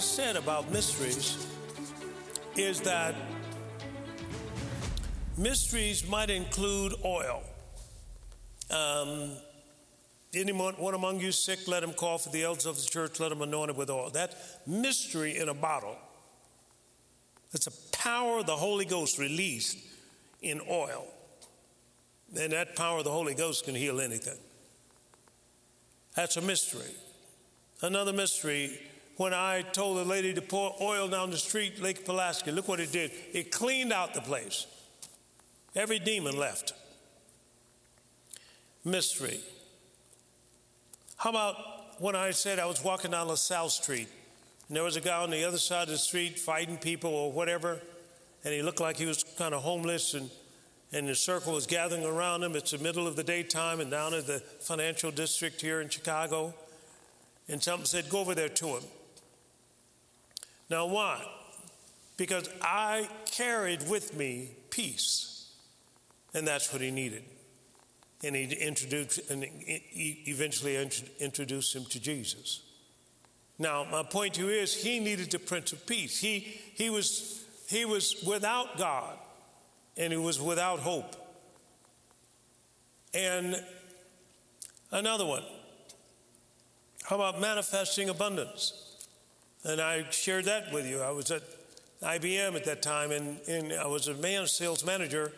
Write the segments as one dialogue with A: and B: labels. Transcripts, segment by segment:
A: I said about mysteries is that mysteries might include oil. Um, anyone one among you sick, let him call for the elders of the church, let him anoint it with oil. That mystery in a bottle. It's a power of the Holy Ghost released in oil. And that power of the Holy Ghost can heal anything. That's a mystery. Another mystery when I told the lady to pour oil down the street, Lake Pulaski. Look what it did. It cleaned out the place. Every demon left. Mystery. How about when I said I was walking down LaSalle Street and there was a guy on the other side of the street fighting people or whatever, and he looked like he was kind of homeless and and the circle was gathering around him. It's the middle of the daytime and down in the financial district here in Chicago. And something said, Go over there to him. Now, why? Because I carried with me peace, and that's what he needed. And he introduced, and eventually introduced him to Jesus. Now, my point to you is, he needed the Prince of Peace. He, he, was, he was without God, and he was without hope. And another one. How about manifesting abundance? And I shared that with you. I was at IBM at that time, and, and I was a man sales manager.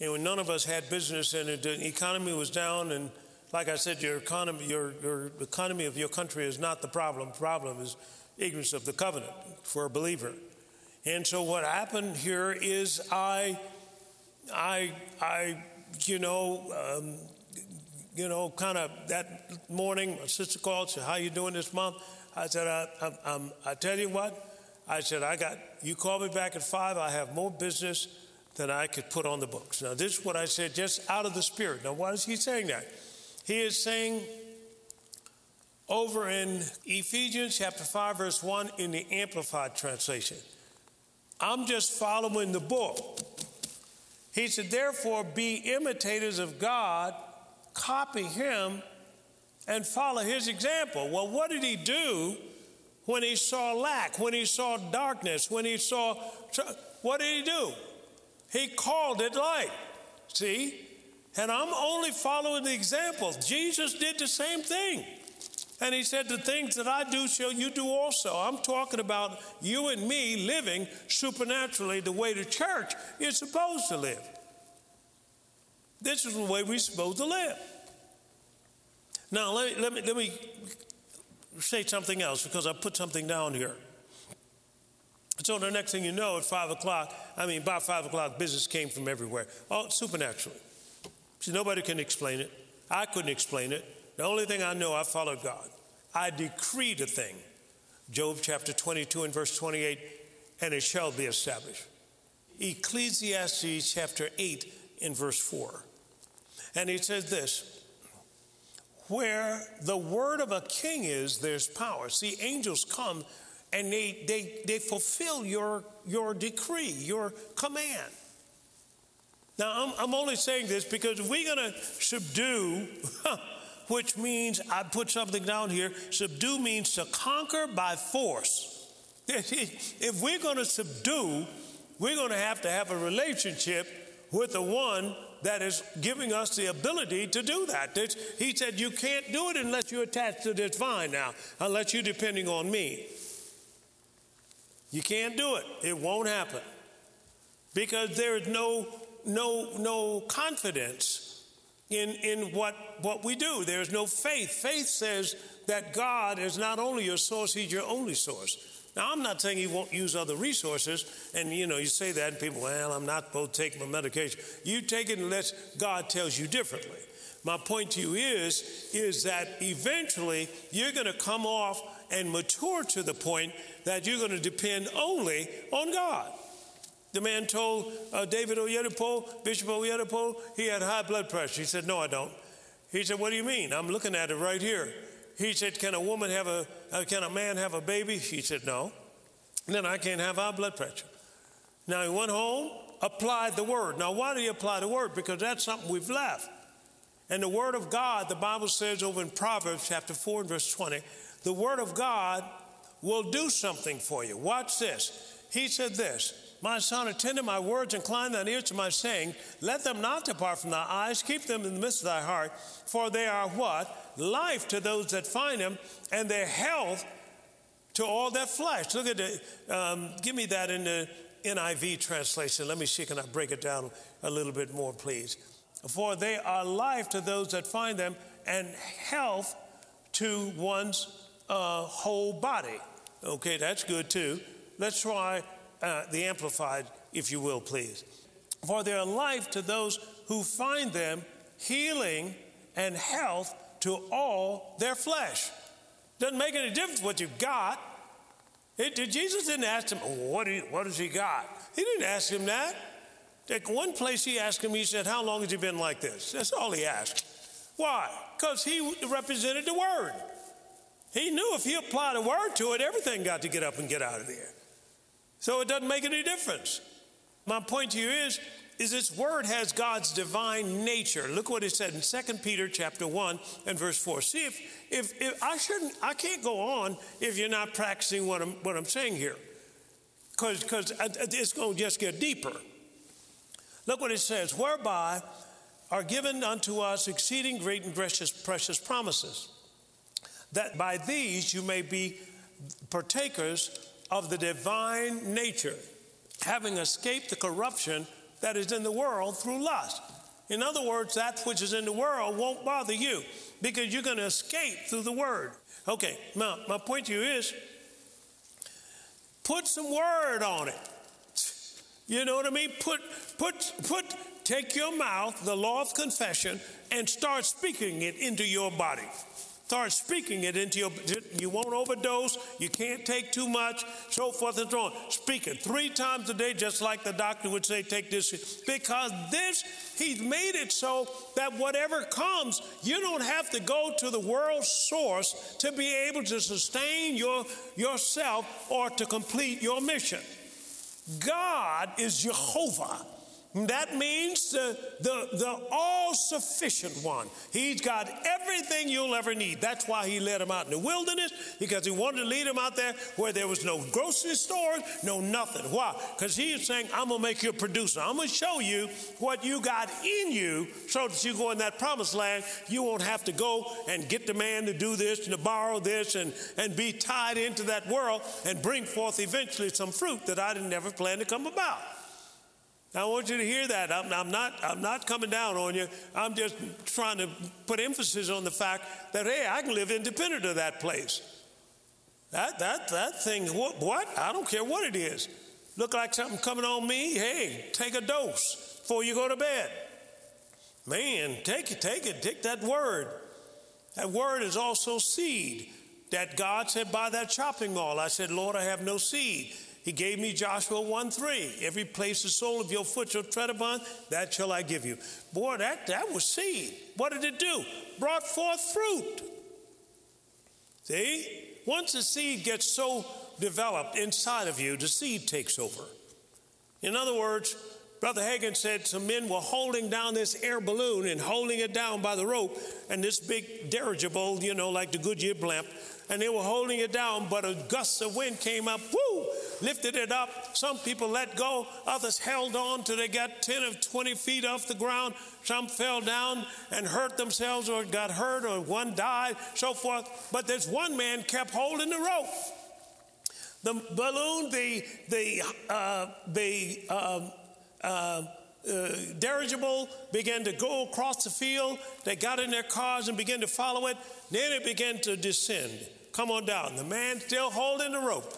A: And when none of us had business, and the economy was down, and like I said, your economy, your, your economy of your country is not the problem. The problem is ignorance of the covenant for a believer. And so what happened here is I, I, I, you know, um, you know, kind of that morning, my sister called, said, "How you doing this month?" I said, I, I, I tell you what, I said, I got, you call me back at five, I have more business than I could put on the books. Now, this is what I said just out of the Spirit. Now, why is he saying that? He is saying over in Ephesians chapter 5, verse 1 in the Amplified translation. I'm just following the book. He said, therefore, be imitators of God, copy him and follow his example. Well, what did he do when he saw lack, when he saw darkness, when he saw. What did he do? He called it light. See? And I'm only following the example. Jesus did the same thing. And he said, The things that I do shall you do also. I'm talking about you and me living supernaturally the way the church is supposed to live. This is the way we're supposed to live. Now, let me, let me, let me say something else because I put something down here. So the next thing you know, at five o'clock, I mean, by five o'clock, business came from everywhere, all supernaturally. See, nobody can explain it. I couldn't explain it. The only thing I know, I followed God. I decreed a thing. Job chapter 22 and verse 28, and it shall be established. Ecclesiastes chapter 8 in verse 4. And he says this where the word of a king is, there's power. See, angels come and they, they, they fulfill your, your decree, your command. Now, I'm, I'm only saying this because if we're going to subdue, which means, I put something down here, subdue means to conquer by force. If we're going to subdue, we're going to have to have a relationship with the one that is giving us the ability to do that. he said, You can't do it unless you're attached to this vine now, unless you're depending on me. You can't do it. It won't happen. Because there is no, no, no confidence in, in what, what we do. There's no faith. Faith says that God is not only your source, He's your only source. Now, I'm not saying you won't use other resources, and you know, you say that, and people, well, I'm not supposed to take my medication. You take it unless God tells you differently. My point to you is, is that eventually you're going to come off and mature to the point that you're going to depend only on God. The man told uh, David Oyedepo, Bishop Oyedepo, he had high blood pressure. He said, No, I don't. He said, What do you mean? I'm looking at it right here. He said, Can a woman have a, uh, can a man have a baby? She said, No. then I can't have high blood pressure. Now he went home, applied the word. Now, why did he apply the word? Because that's something we've left. And the word of God, the Bible says over in Proverbs chapter 4 and verse 20, the word of God will do something for you. Watch this. He said this my son, attend to my words, incline thine ears to my saying. Let them not depart from thy eyes, keep them in the midst of thy heart, for they are what? Life to those that find them, and their health to all their flesh. Look at it. Um, give me that in the NIV translation. Let me see, can I break it down a little bit more, please? For they are life to those that find them, and health to one's uh, whole body. Okay, that's good too. Let's try uh, the Amplified, if you will, please. For their life to those who find them, healing and health to all their flesh. Doesn't make any difference what you've got. It, Jesus didn't ask him, what, he, what has he got? He didn't ask him that. At one place he asked him, he said, How long has he been like this? That's all he asked. Why? Because he represented the word. He knew if he applied a word to it, everything got to get up and get out of there. So it doesn't make any difference. My point to you is, is this word has God's divine nature. Look what it said in 2 Peter chapter 1 and verse 4. See if, if, if I shouldn't, I can't go on if you're not practicing what I'm, what I'm saying here. Because it's going to just get deeper. Look what it says, whereby are given unto us exceeding great and precious, precious promises, that by these you may be partakers of the divine nature, having escaped the corruption that is in the world through lust. In other words, that which is in the world won't bother you because you're going to escape through the word. Okay, now my point to you is put some word on it. You know what I mean? Put, put, put, take your mouth, the law of confession, and start speaking it into your body. Start speaking it into your, you won't overdose, you can't take too much, so forth and so on. Speak it three times a day, just like the doctor would say, take this. Because this, he's made it so that whatever comes, you don't have to go to the world source to be able to sustain your, yourself or to complete your mission. God is Jehovah. That means the, the, the all sufficient one. He's got everything you'll ever need. That's why he led him out in the wilderness, because he wanted to lead him out there where there was no grocery stores, no nothing. Why? Because he is saying, I'm going to make you a producer. I'm going to show you what you got in you so that you go in that promised land. You won't have to go and get the man to do this and to borrow this and, and be tied into that world and bring forth eventually some fruit that I didn't ever plan to come about. I want you to hear that. I'm, I'm, not, I'm not coming down on you. I'm just trying to put emphasis on the fact that, hey, I can live independent of that place. That, that, that thing, what, what? I don't care what it is. Look like something coming on me? Hey, take a dose before you go to bed. Man, take it, take it, take that word. That word is also seed that God said, by that chopping mall. I said, Lord, I have no seed. He gave me Joshua 1 3. Every place the sole of your foot shall tread upon, that shall I give you. Boy, that, that was seed. What did it do? Brought forth fruit. See? Once the seed gets so developed inside of you, the seed takes over. In other words, Brother Hagin said some men were holding down this air balloon and holding it down by the rope, and this big dirigible, you know, like the Goodyear blimp, and they were holding it down, but a gust of wind came up, whoo, lifted it up. Some people let go, others held on till they got 10 or 20 feet off the ground. Some fell down and hurt themselves or got hurt or one died, so forth. But this one man kept holding the rope. The balloon, the, the, uh, the, um, uh, uh, dirigible began to go across the field. They got in their cars and began to follow it. Then it began to descend. Come on down. The man still holding the rope.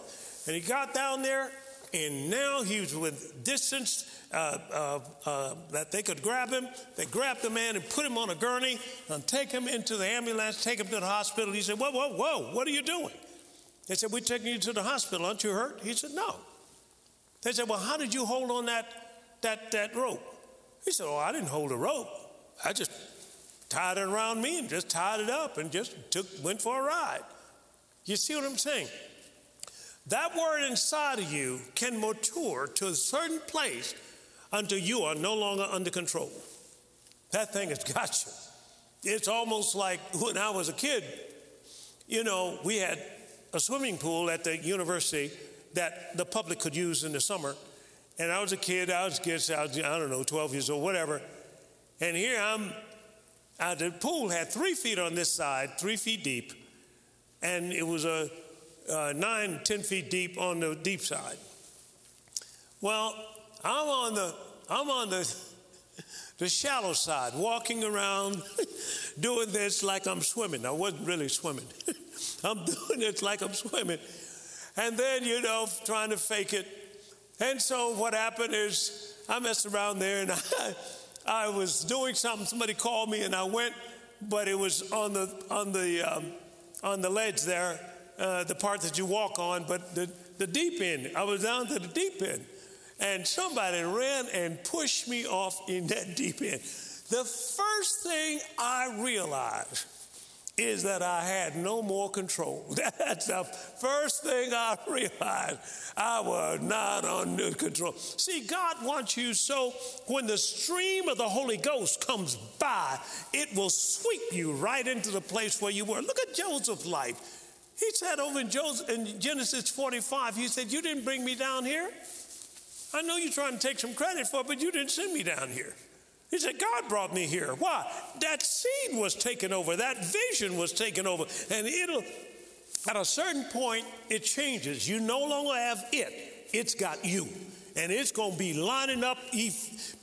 A: And he got down there, and now he was with distance uh, uh, uh, that they could grab him. They grabbed the man and put him on a gurney and take him into the ambulance, take him to the hospital. He said, Whoa, whoa, whoa, what are you doing? They said, We're taking you to the hospital. Aren't you hurt? He said, No. They said, Well, how did you hold on that, that, that rope? He said, Oh, I didn't hold a rope. I just tied it around me and just tied it up and just took, went for a ride. You see what I'm saying? That word inside of you can mature to a certain place until you are no longer under control. That thing has got you. It's almost like when I was a kid, you know, we had a swimming pool at the university that the public could use in the summer. And I was a kid, I was, kids, I, was, I don't know, 12 years old, whatever. And here I'm, the pool had three feet on this side, three feet deep, and it was a uh, nine, ten feet deep on the deep side. Well, I'm on the, I'm on the, the shallow side, walking around, doing this like I'm swimming. I wasn't really swimming. I'm doing it like I'm swimming. And then, you know, trying to fake it. And so what happened is I messed around there and I, I was doing something. Somebody called me and I went, but it was on the, on the, um, on the ledge there, uh, the part that you walk on, but the, the deep end. I was down to the deep end. And somebody ran and pushed me off in that deep end. The first thing I realized is that I had no more control. That's the first thing I realized. I was not under control. See, God wants you so when the stream of the Holy Ghost comes by, it will sweep you right into the place where you were. Look at Joseph's life. He said over in, Joseph, in Genesis 45, he said, You didn't bring me down here. I know you're trying to take some credit for it, but you didn't send me down here. He said, God brought me here. Why? That seed was taken over, that vision was taken over. And it'll, at a certain point, it changes. You no longer have it, it's got you. And it's going to be lining up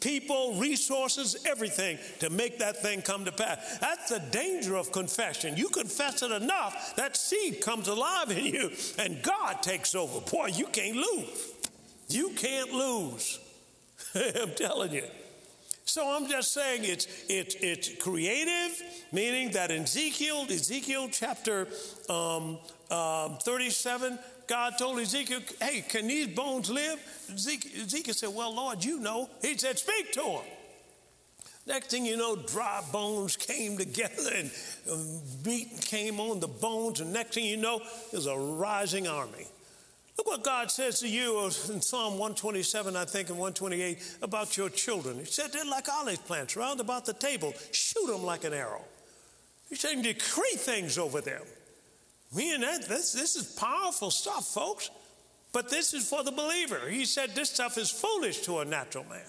A: people, resources, everything to make that thing come to pass. That's the danger of confession. You confess it enough, that seed comes alive in you, and God takes over. Boy, you can't lose. You can't lose. I'm telling you. So I'm just saying it's, it's, creative, meaning that in Ezekiel, Ezekiel chapter um, um, 37, God told Ezekiel, hey, can these bones live? Ezekiel, Ezekiel said, well, Lord, you know. He said, speak to them. Next thing you know, dry bones came together and meat um, came on the bones. And next thing you know, there's a rising army. Look what God says to you in Psalm 127, I think, and 128 about your children. He said they're like olive plants round about the table. Shoot them like an arrow. He's saying decree things over them. Me and that, this, this is powerful stuff, folks. But this is for the believer. He said this stuff is foolish to a natural man.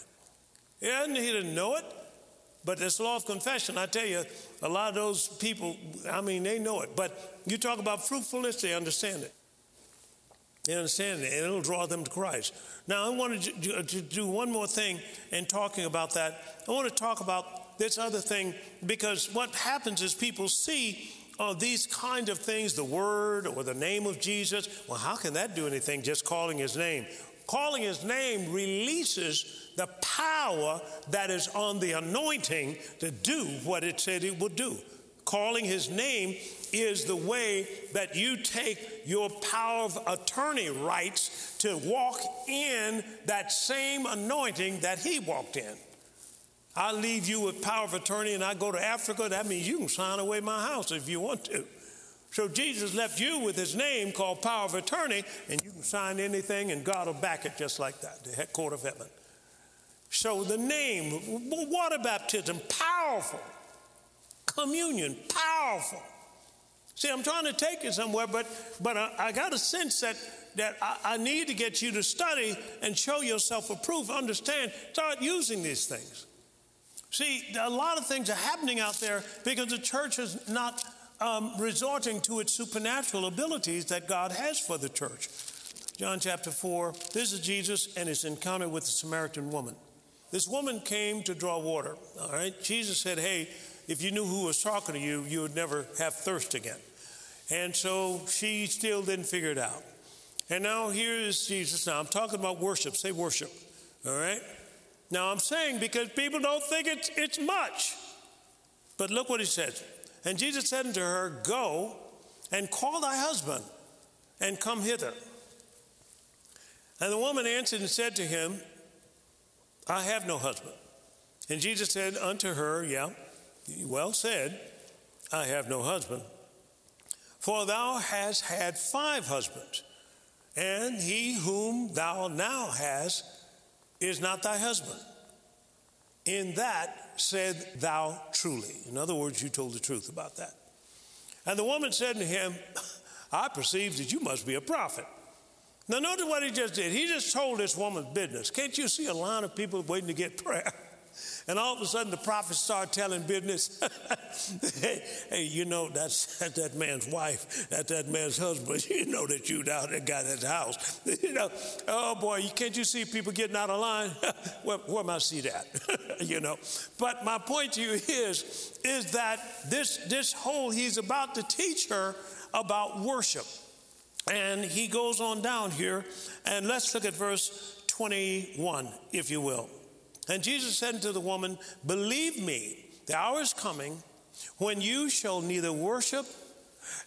A: Yeah, he didn't know it. But this law of confession, I tell you, a lot of those people, I mean, they know it. But you talk about fruitfulness, they understand it. They understand and it'll draw them to Christ. Now, I wanted to, to do one more thing in talking about that. I want to talk about this other thing because what happens is people see uh, these kind of things, the word or the name of Jesus. Well, how can that do anything just calling his name? Calling his name releases the power that is on the anointing to do what it said it would do. Calling his name is the way that you take your power of attorney rights to walk in that same anointing that he walked in. I leave you with power of attorney and I go to Africa, that means you can sign away my house if you want to. So Jesus left you with his name called power of attorney, and you can sign anything and God will back it just like that, the court of heaven. So the name, water baptism, powerful. Communion, powerful. See, I'm trying to take you somewhere, but, but I, I got a sense that, that I, I, need to get you to study and show yourself approved, understand, start using these things. See, a lot of things are happening out there because the church is not um, resorting to its supernatural abilities that God has for the church. John chapter 4, this is Jesus and his encounter with the Samaritan woman. This woman came to draw water, all right? Jesus said, Hey, if you knew who was talking to you, you would never have thirst again. And so she still didn't figure it out. And now here is Jesus. Now I'm talking about worship. Say worship. All right? Now I'm saying because people don't think it's, it's much. But look what he says. And Jesus said unto her, Go and call thy husband and come hither. And the woman answered and said to him, I have no husband. And Jesus said unto her, Yeah, well said, I have no husband. For thou hast had five husbands, and he whom thou now hast is not thy husband. In that said thou truly. In other words, you told the truth about that. And the woman said to him, I perceive that you must be a prophet. Now, notice what he just did. He just told this woman's business. Can't you see a line of people waiting to get prayer? And all of a sudden, the prophet started telling business. hey, you know, that's, that's that man's wife. That's that man's husband. You know that you down there got his house. you know, oh boy, you, can't you see people getting out of line? where, where am I see that? you know. But my point to you is, is that this, this whole, he's about to teach her about worship. And he goes on down here, and let's look at verse 21, if you will. And Jesus said unto the woman, Believe me, the hour is coming when you shall neither worship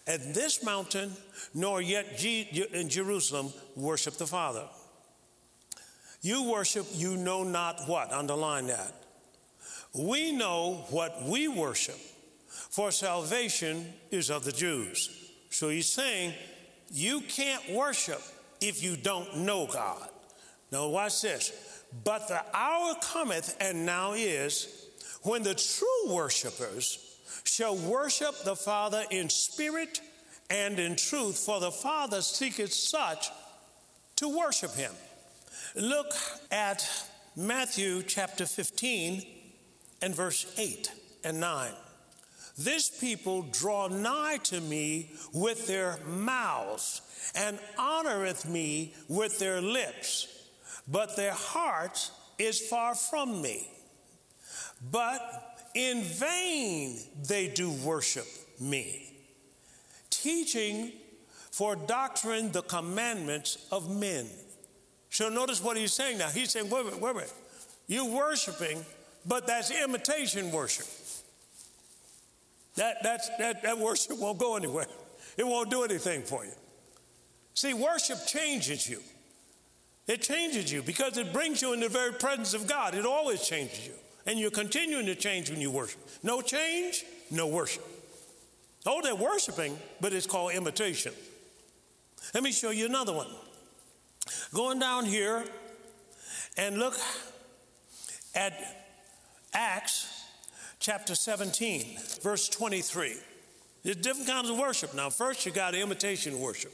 A: at this mountain nor yet in Jerusalem worship the Father. You worship, you know not what. Underline that. We know what we worship, for salvation is of the Jews. So he's saying, you can't worship if you don't know God. Now, watch this. But the hour cometh, and now is, when the true worshipers shall worship the Father in spirit and in truth, for the Father seeketh such to worship him. Look at Matthew chapter 15 and verse 8 and 9. This people draw nigh to me with their mouths and honoreth me with their lips, but their heart is far from me. But in vain they do worship me, teaching for doctrine the commandments of men. So notice what he's saying now. He's saying, wait a minute, wait. You're worshiping, but that's imitation worship. That, that's, that, that worship won't go anywhere. It won't do anything for you. See, worship changes you. It changes you because it brings you in the very presence of God. It always changes you. And you're continuing to change when you worship. No change, no worship. Oh, they're worshiping, but it's called imitation. Let me show you another one. Going down here and look at Acts chapter 17, verse 23. There's different kinds of worship. Now, first, you got imitation worship.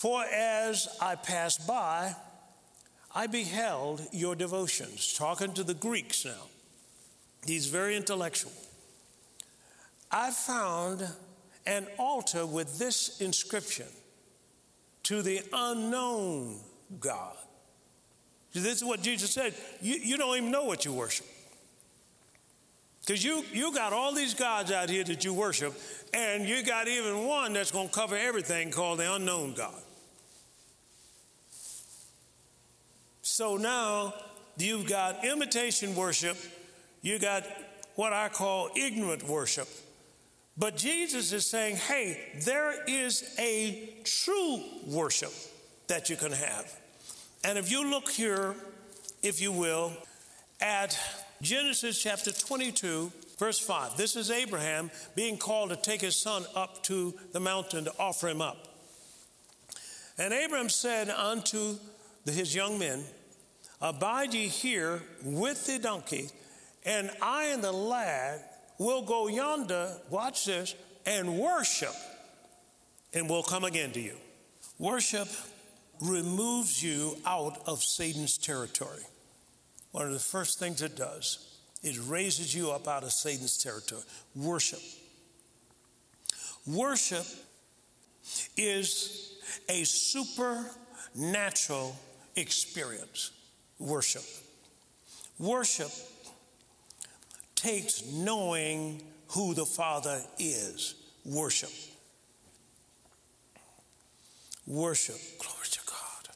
A: For as I passed by, I beheld your devotions. Talking to the Greeks now. He's very intellectual. I found an altar with this inscription to the unknown God. This is what Jesus said. You, you don't even know what you worship. Because you, you got all these gods out here that you worship, and you got even one that's going to cover everything called the unknown God. So now you've got imitation worship, you got what I call ignorant worship. But Jesus is saying, hey, there is a true worship that you can have. And if you look here, if you will, at Genesis chapter 22, verse 5. This is Abraham being called to take his son up to the mountain to offer him up. And Abraham said unto his young men, Abide ye here with the donkey, and I and the lad will go yonder, watch this, and worship, and we'll come again to you. Worship removes you out of Satan's territory one of the first things it does is raises you up out of Satan's territory. Worship. Worship is a supernatural experience. Worship. Worship takes knowing who the Father is. Worship. Worship. Glory to God.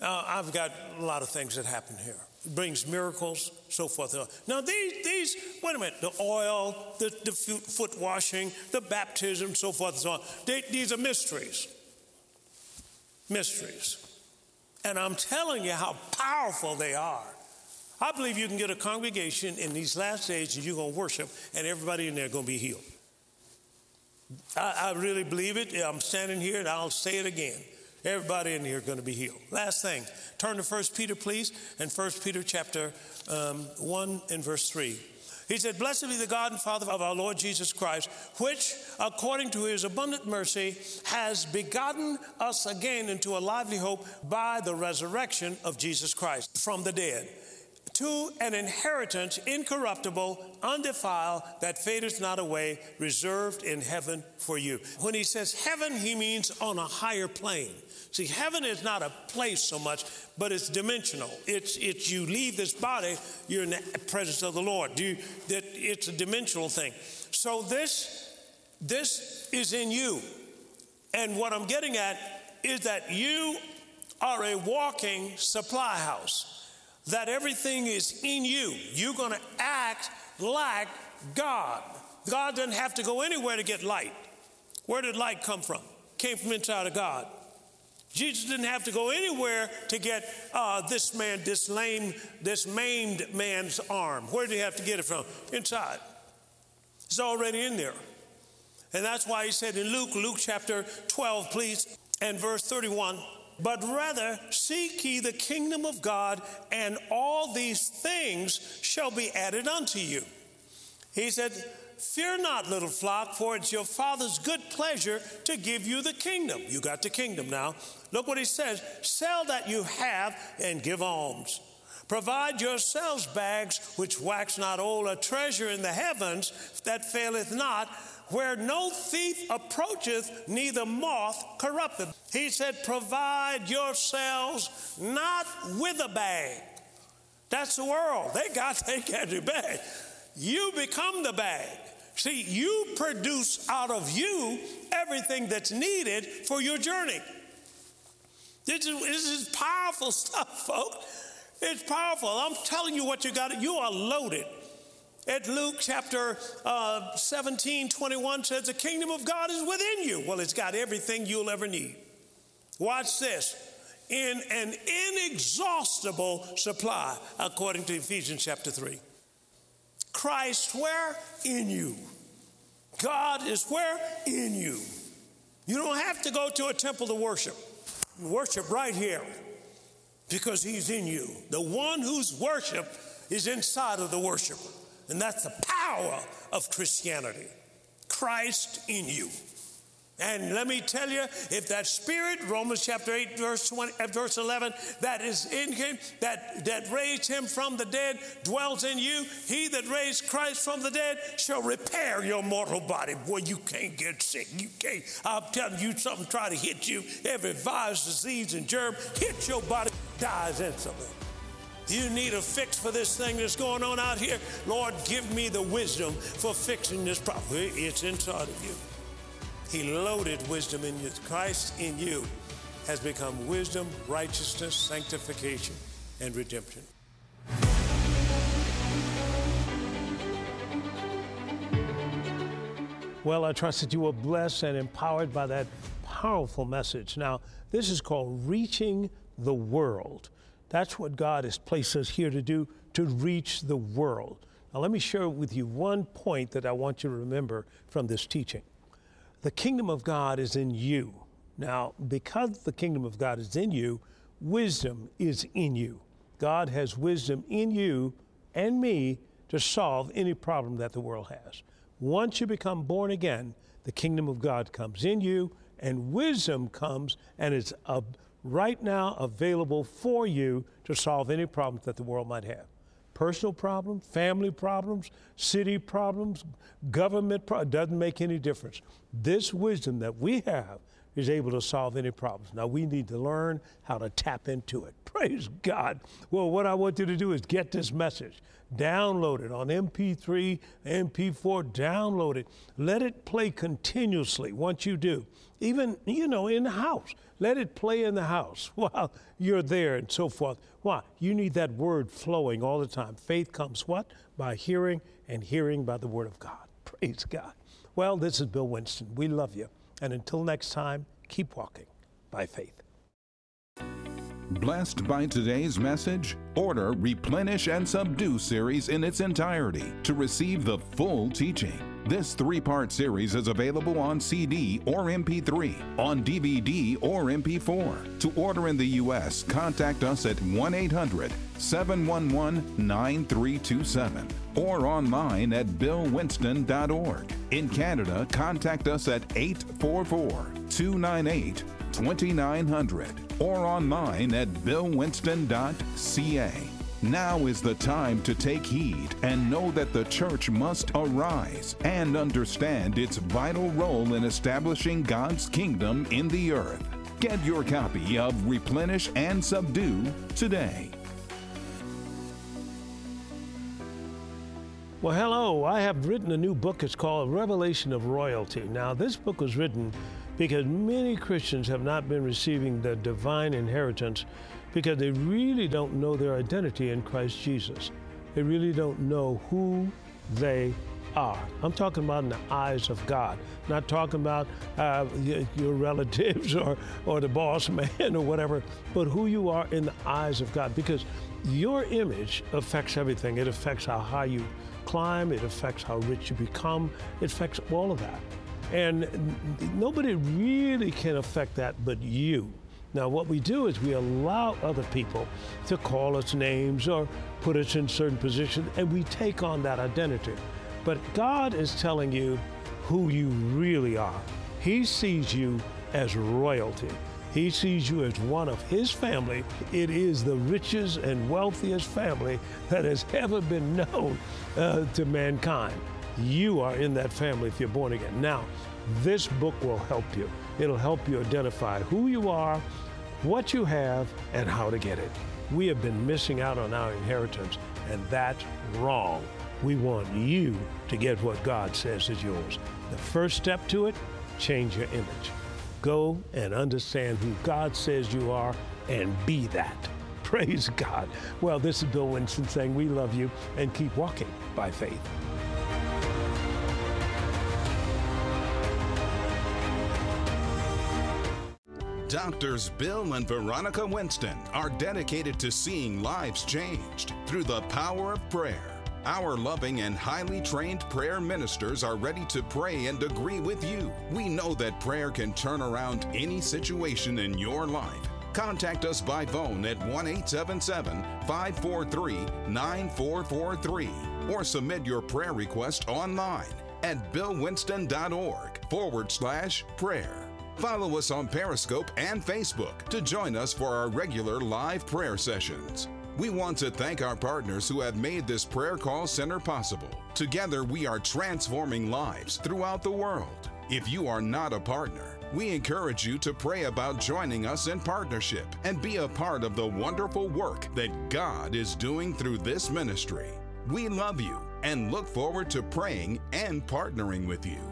A: Uh, I've got a lot of things that happen here. It brings miracles, so forth. Now, these, these, wait a minute, the oil, the, the foot washing, the baptism, so forth and so on, they, these are mysteries. Mysteries. And I'm telling you how powerful they are. I believe you can get a congregation in these last days and you're going to worship, and everybody in there going to be healed. I, I really believe it. I'm standing here and I'll say it again. Everybody in here is going to be healed. Last thing, turn to 1 Peter, please, and 1 Peter chapter um, 1 and verse 3. He said, Blessed be the God and Father of our Lord Jesus Christ, which, according to his abundant mercy, has begotten us again into a lively hope by the resurrection of Jesus Christ from the dead to an inheritance incorruptible, undefiled, that fadeth not away, reserved in heaven for you. When he says heaven, he means on a higher plane. See, heaven is not a place so much, but it's dimensional. It's, it's you leave this body, you're in the presence of the Lord. You, that it's a dimensional thing. So this, this is in you. And what I'm getting at is that you are a walking supply house. That everything is in you. You're going to act like God. God doesn't have to go anywhere to get light. Where did light come from? Came from inside of God. Jesus didn't have to go anywhere to get uh, this man, this lame, this maimed man's arm. Where did he have to get it from? Inside. It's already in there. And that's why he said in Luke, Luke chapter 12, please, and verse 31, but rather seek ye the kingdom of God, and all these things shall be added unto you. He said, Fear not, little flock, for it's your Father's good pleasure to give you the kingdom. You got the kingdom now. Look what he says sell that you have and give alms. Provide yourselves bags which wax not old, a treasure in the heavens that faileth not, where no thief approacheth, neither moth corrupteth. He said, Provide yourselves not with a bag. That's the world. They got, they got the bag. You become the bag. See, you produce out of you everything that's needed for your journey. This is, this is powerful stuff, folks. It's powerful. I'm telling you what you got. You are loaded. At Luke chapter uh, 17, 21 says, The kingdom of God is within you. Well, it's got everything you'll ever need. Watch this. In an inexhaustible supply, according to Ephesians chapter 3. Christ where? In you. God is where? In you. You don't have to go to a temple to worship. Worship right here because he's in you. The one whose worship is inside of the worshiper. And that's the power of Christianity. Christ in you. And let me tell you, if that spirit, Romans chapter 8, verse 20, uh, verse 11, that is in him, that, that raised him from the dead, dwells in you, he that raised Christ from the dead shall repair your mortal body. Boy, you can't get sick. You can't. I'm telling you, something try to hit you. Every virus, disease, and germ hits your body, dies instantly. You need a fix for this thing that's going on out here. Lord, give me the wisdom for fixing this problem. It's inside of you. He loaded wisdom in you. Christ in you has become wisdom, righteousness, sanctification, and redemption. Well, I trust that you were blessed and empowered by that powerful message. Now, this is called reaching the world. That's what God has placed us here to do, to reach the world. Now, let me share with you one point that I want you to remember from this teaching. The kingdom of God is in you. Now, because the kingdom of God is in you, wisdom is in you. God has wisdom in you and me to solve any problem that the world has. Once you become born again, the kingdom of God comes in you, and wisdom comes and is right now available for you to solve any problems that the world might have personal problems, family problems, city problems, government problems, doesn't make any difference. This wisdom that we have is able to solve any problems. Now we need to learn how to tap into it. Praise God. Well, what I want you to do is get this message. Download it on MP3, MP4, download it. Let it play continuously once you do. Even, you know, in the house. Let it play in the house while you're there and so forth. Why? You need that word flowing all the time. Faith comes what? By hearing, and hearing by the word of God. Praise God. Well, this is Bill Winston. We love you. And until next time, keep walking by faith.
B: Blessed by today's message? Order Replenish and Subdue series in its entirety to receive the full teaching. This three part series is available on CD or MP3, on DVD or MP4. To order in the U.S., contact us at 1 800 711 9327 or online at billwinston.org. In Canada, contact us at 844 298 2900 or online at billwinston.ca. Now is the time to take heed and know that the church must arise and understand its vital role in establishing God's kingdom in the earth. Get your copy of Replenish and Subdue today.
A: Well, hello. I have written a new book. It's called Revelation of Royalty. Now, this book was written because many Christians have not been receiving the divine inheritance because they really don't know their identity in Christ Jesus. They really don't know who they are. I'm talking about in the eyes of God, not talking about uh, your relatives or, or the boss man or whatever, but who you are in the eyes of God because your image affects everything. It affects how high you climb, it affects how rich you become, it affects all of that. And nobody really can affect that but you. Now, what we do is we allow other people to call us names or put us in certain positions, and we take on that identity. But God is telling you who you really are. He sees you as royalty. He sees you as one of his family. It is the richest and wealthiest family that has ever been known uh, to mankind. You are in that family if you're born again. Now, this book will help you. It'll help you identify who you are, what you have, and how to get it. We have been missing out on our inheritance, and that's wrong. We want you to get what God says is yours. The first step to it, change your image. Go and understand who God says you are and be that. Praise God. Well, this is Bill Winston saying we love you and keep walking by faith.
B: Doctors Bill and Veronica Winston are dedicated to seeing lives changed through the power of prayer. Our loving and highly trained prayer ministers are ready to pray and agree with you. We know that prayer can turn around any situation in your life. Contact us by phone at 1 877 543 9443 or submit your prayer request online at billwinston.org forward slash prayer. Follow us on Periscope and Facebook to join us for our regular live prayer sessions. We want to thank our partners who have made this prayer call center possible. Together, we are transforming lives throughout the world. If you are not a partner, we encourage you to pray about joining us in partnership and be a part of the wonderful work that God is doing through this ministry. We love you and look forward to praying and partnering with you.